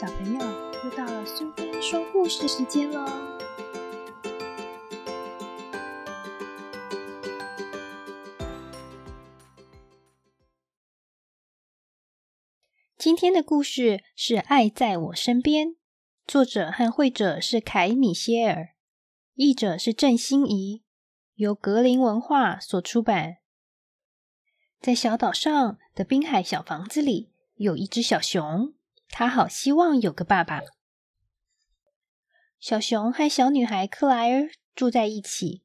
小朋友，又到了苏菲说故事时间喽！今天的故事是《爱在我身边》，作者和绘者是凯米歇尔，译者是郑欣宜，由格林文化所出版。在小岛上的滨海小房子里，有一只小熊。他好希望有个爸爸。小熊和小女孩克莱尔住在一起。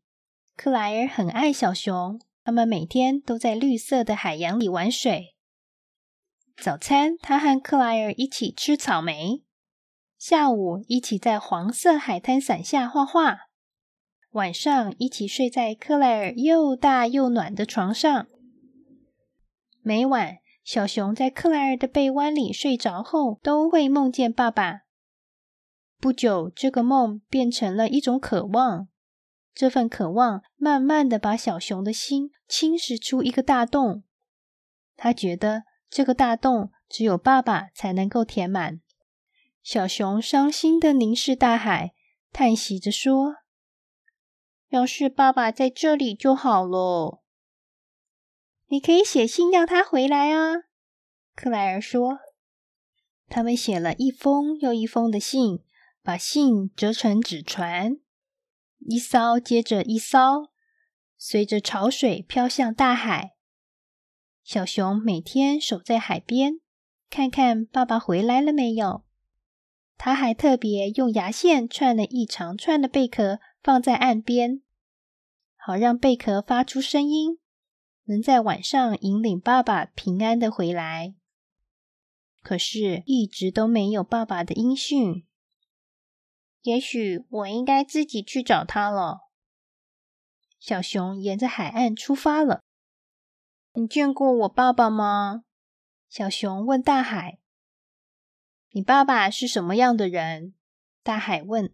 克莱尔很爱小熊，他们每天都在绿色的海洋里玩水。早餐，他和克莱尔一起吃草莓；下午，一起在黄色海滩伞下画画；晚上，一起睡在克莱尔又大又暖的床上。每晚。小熊在克莱尔的被窝里睡着后，都会梦见爸爸。不久，这个梦变成了一种渴望。这份渴望慢慢的把小熊的心侵蚀出一个大洞。他觉得这个大洞只有爸爸才能够填满。小熊伤心的凝视大海，叹息着说：“要是爸爸在这里就好了。”你可以写信让他回来啊，克莱尔说。他们写了一封又一封的信，把信折成纸船，一艘接着一艘，随着潮水飘向大海。小熊每天守在海边，看看爸爸回来了没有。他还特别用牙线串了一长串的贝壳放在岸边，好让贝壳发出声音。能在晚上引领爸爸平安的回来，可是一直都没有爸爸的音讯。也许我应该自己去找他了。小熊沿着海岸出发了。你见过我爸爸吗？小熊问大海。你爸爸是什么样的人？大海问。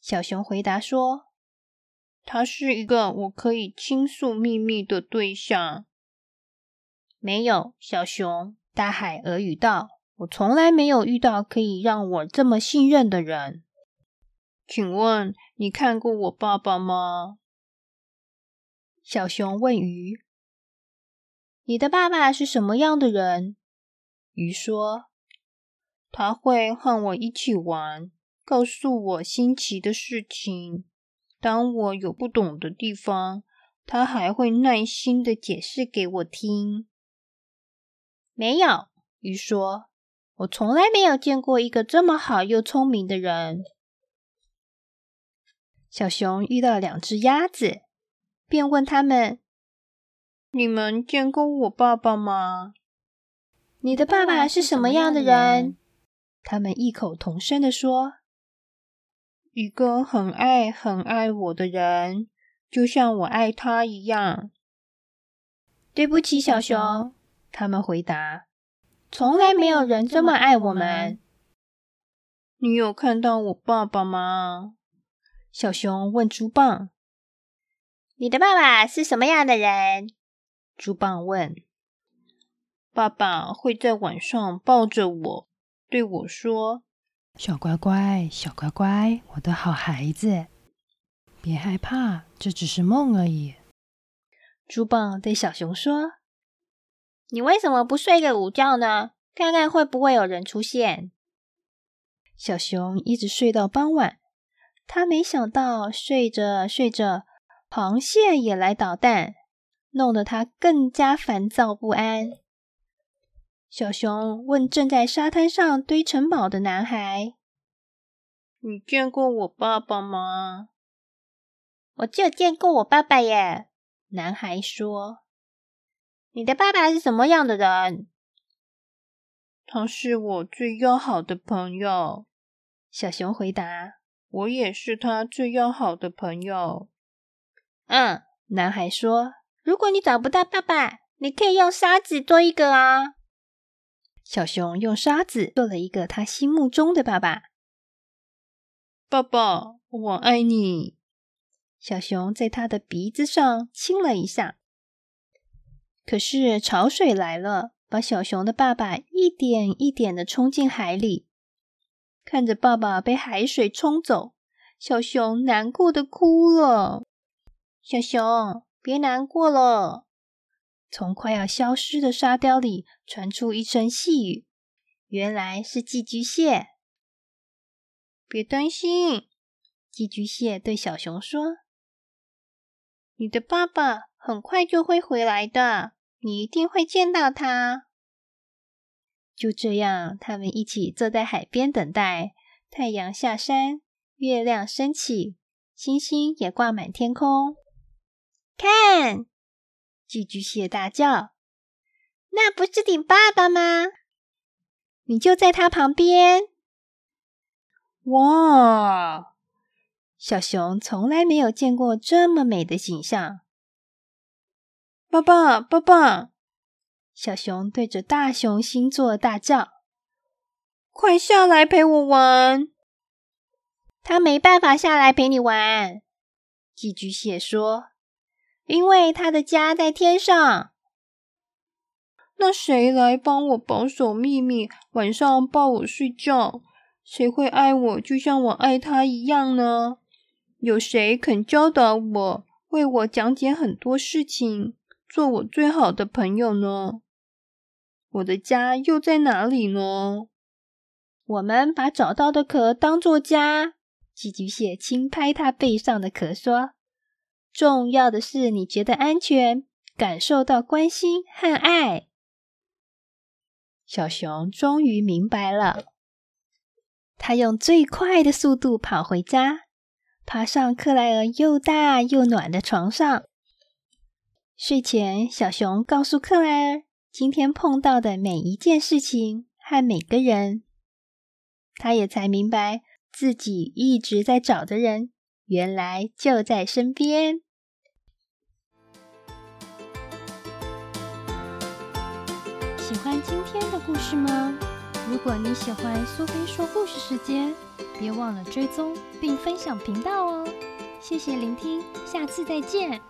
小熊回答说。他是一个我可以倾诉秘密的对象。没有，小熊，大海俄语道：“我从来没有遇到可以让我这么信任的人。”请问你看过我爸爸吗？小熊问鱼：“你的爸爸是什么样的人？”鱼说：“他会和我一起玩，告诉我新奇的事情。”当我有不懂的地方，他还会耐心的解释给我听。没有，鱼说：“我从来没有见过一个这么好又聪明的人。”小熊遇到两只鸭子，便问他们：“你们见过我爸爸吗？你的爸爸是什么样的人？”他们异口同声的说。一个很爱很爱我的人，就像我爱他一样。对不起，小熊，他们回答：“从来没有人这么爱我们。”你有看到我爸爸吗？小熊问猪棒：“你的爸爸是什么样的人？”猪棒问：“爸爸会在晚上抱着我，对我说。”小乖乖，小乖乖，我的好孩子，别害怕，这只是梦而已。猪宝对小熊说：“你为什么不睡个午觉呢？看看会不会有人出现。”小熊一直睡到傍晚，他没想到睡着睡着，螃蟹也来捣蛋，弄得他更加烦躁不安。小熊问正在沙滩上堆城堡的男孩：“你见过我爸爸吗？”“我就见过我爸爸耶。”男孩说。“你的爸爸是什么样的人？”“他是我最要好的朋友。”小熊回答。“我也是他最要好的朋友。”“嗯。”男孩说。“如果你找不到爸爸，你可以用沙子做一个啊。”小熊用沙子做了一个他心目中的爸爸。爸爸，我爱你。小熊在他的鼻子上亲了一下。可是潮水来了，把小熊的爸爸一点一点的冲进海里。看着爸爸被海水冲走，小熊难过的哭了。小熊，别难过了。从快要消失的沙雕里传出一声细语，原来是寄居蟹。别担心，寄居蟹对小熊说：“你的爸爸很快就会回来的，你一定会见到他。”就这样，他们一起坐在海边等待太阳下山，月亮升起，星星也挂满天空。看，寄居蟹大叫：“那不是你爸爸吗？你就在他旁边。”哇！小熊从来没有见过这么美的景象。爸爸，爸爸！小熊对着大熊星座大叫：“快下来陪我玩！”他没办法下来陪你玩，寄居蟹说：“因为他的家在天上。”那谁来帮我保守秘密，晚上抱我睡觉？谁会爱我，就像我爱他一样呢？有谁肯教导我，为我讲解很多事情，做我最好的朋友呢？我的家又在哪里呢？我们把找到的壳当做家。寄居蟹轻拍它背上的壳，说：“重要的是你觉得安全，感受到关心和爱。”小熊终于明白了，他用最快的速度跑回家，爬上克莱尔又大又暖的床上。睡前，小熊告诉克莱尔。今天碰到的每一件事情和每个人，他也才明白自己一直在找的人，原来就在身边。天的故事吗？如果你喜欢苏菲说故事时间，别忘了追踪并分享频道哦！谢谢聆听，下次再见。